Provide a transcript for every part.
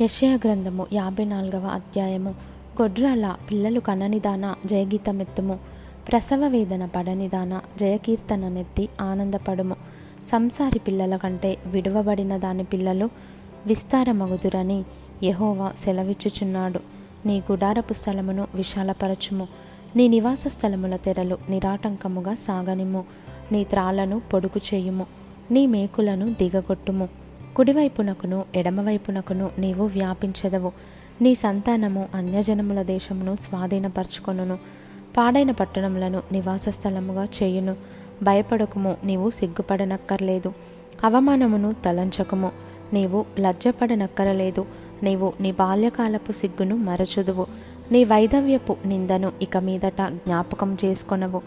యశయ గ్రంథము యాభై నాలుగవ అధ్యాయము. గొడ్రాల పిల్లలు కననిదాన జయగీతమెత్తుము. ప్రసవ వేదన పడనిదాన జయకీర్తననెత్తి ఆనందపడుము. సంసారి పిల్లల కంటే విడువబడిన దాని పిల్లలు విస్తారమగుదురని యహోవా సెలవిచ్చుచున్నాడు. నీ గుడారపు స్థలమును విశాలపరచుము. నీ నివాస స్థలముల తెరలు నిరాటంకముగా సాగనిము నీ త్రాలను పొడుగు చేయుము. నీ మేకులను దిగగొట్టుము. కుడివైపునకును ఎడమవైపునకును నీవు వ్యాపించెదవు. నీ సంతానము అన్యజనముల దేశమును స్వాధీనపరచుకొనును. పాడైన పట్టణములను నివాస స్థలముగా చేయును. భయపడకుము నీవు సిగ్గుపడనక్కర్లేదు. అవమానమును తలంచకుము నీవు లజ్జపడనక్కరలేదు. నీవు నీ బాల్యకాలపు సిగ్గును మరచుదువు. నీ వైధవ్యపు నిందను ఇక మీదట జ్ఞాపకం చేసుకొనవు.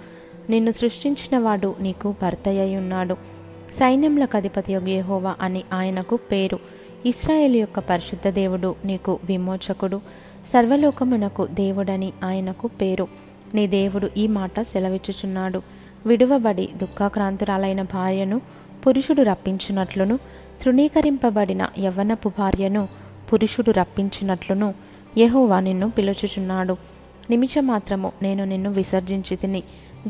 నిన్ను సృష్టించినవాడు నీకు భర్తయ్యున్నాడు ఉన్నాడు. సైన్యములకు అధిపతి యెహోవా అని ఆయనకు పేరు. ఇస్రాయేల్ యొక్క పరిశుద్ధ దేవుడు నీకు విమోచకుడు. సర్వలోకమునకు దేవుడని ఆయనకు పేరు. నీ దేవుడు ఈ మాట సెలవిచ్చుచున్నాడు. విడువబడి దుఃఖాక్రాంతురాలైన భార్యను పురుషుడు రప్పించినట్లును తృణీకరింపబడిన యవ్వనపు భార్యను పురుషుడు రప్పించినట్లును యెహోవా నిన్ను పిలుచుచున్నాడు. నిమిషమాత్రము నేను నిన్ను విసర్జించి తిని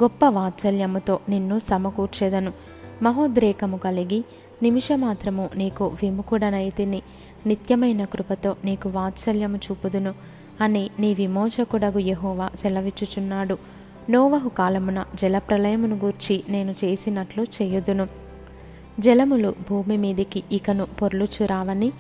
గొప్ప వాత్సల్యముతో నిన్ను సమకూర్చేదను. మహోద్రేకము కలిగి నిమిషమాత్రము నీకు విముఖుడనైతిని నిత్యమైన కృపతో నీకు వాత్సల్యము చూపుదును అని నీ విమోచకుడగు యహోవా సెలవిచ్చుచున్నాడు. నోవహు కాలమున జలప్రలయమును గూర్చి నేను చేసినట్లు చేయుదును. జలములు భూమి మీదికి ఇకను పొర్లుచురావని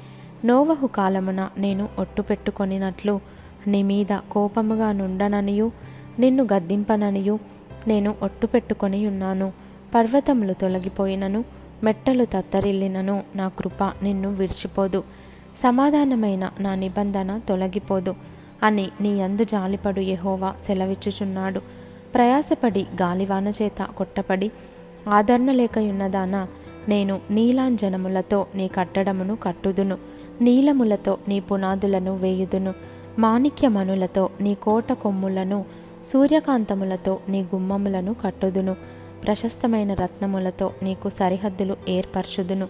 నోవహు కాలమున నేను ఒట్టు పెట్టుకొనినట్లు నీ మీద కోపముగా నుండననియు నిన్ను గద్దింపననియు నేను ఒట్టు పెట్టుకొని ఉన్నాను పర్వతములు తొలగిపోయినను మెట్టలు తత్తరిల్లినను నా కృప నిన్ను విడిచిపోదు. సమాధానమైన నా నిబంధన తొలగిపోదు అని నీ అందు జాలిపడు యహోవా సెలవిచ్చుచున్నాడు. ప్రయాసపడి గాలివాన చేత కొట్టపడి ఆదరణ లేకయున్నదానా నేను నీలాంజనములతో నీ కట్టడమును కట్టుదును. నీలములతో నీ పునాదులను వేయుదును. మాణిక్యమణులతో నీ కోట కొమ్ములను సూర్యకాంతములతో నీ గుమ్మములను కట్టుదును. ప్రశస్తమైన రత్నములతో నీకు సరిహద్దులు ఏర్పరచుదును.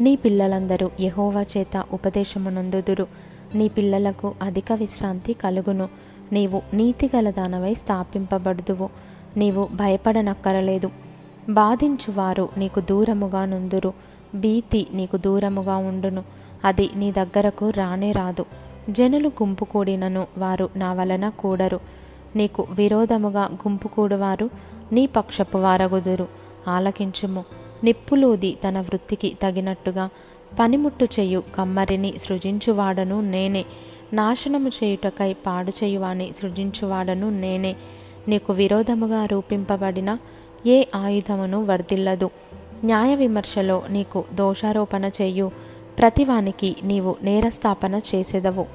నీ పిల్లలందరూ యహోవా చేత ఉపదేశమునందుదురు. నీ పిల్లలకు అధిక విశ్రాంతి కలుగును. నీవు నీతిగల దానవై స్థాపింపబడుదువు. నీవు భయపడనక్కరలేదు. బాధించువారు నీకు దూరముగా నుందురు. భీతి నీకు దూరముగా ఉండును. అది నీ దగ్గరకు రానే రాదు. జనులు గుంపు కూడినను వారు నా వలన కూడరు. నీకు విరోధముగా గుంపు కూడువారు నీ పక్షపు వారగుదురు. ఆలకించుము. నిప్పులూది తన వృత్తికి తగినట్టుగా. పనిముట్టు చేయు కమ్మరిని సృజించువాడను నేనే. నాశనము చేయుటకై పాడు చేయువాని సృజించువాడను నేనే. నీకు విరోధముగా రూపింపబడిన ఏ ఆయుధమును వర్ధిల్లదు. న్యాయ విమర్శలో నీకు దోషారోపణ చేయు. ప్రతివానికి నీవు నేరస్థాపన చేసేదవు.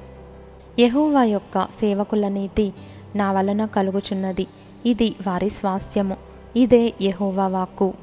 యహోవా యొక్క సేవకుల నీతి నా వలన కలుగుచున్నది. ఇది వారి స్వాస్థ్యము. ఇదే యహోవా వాక్కు.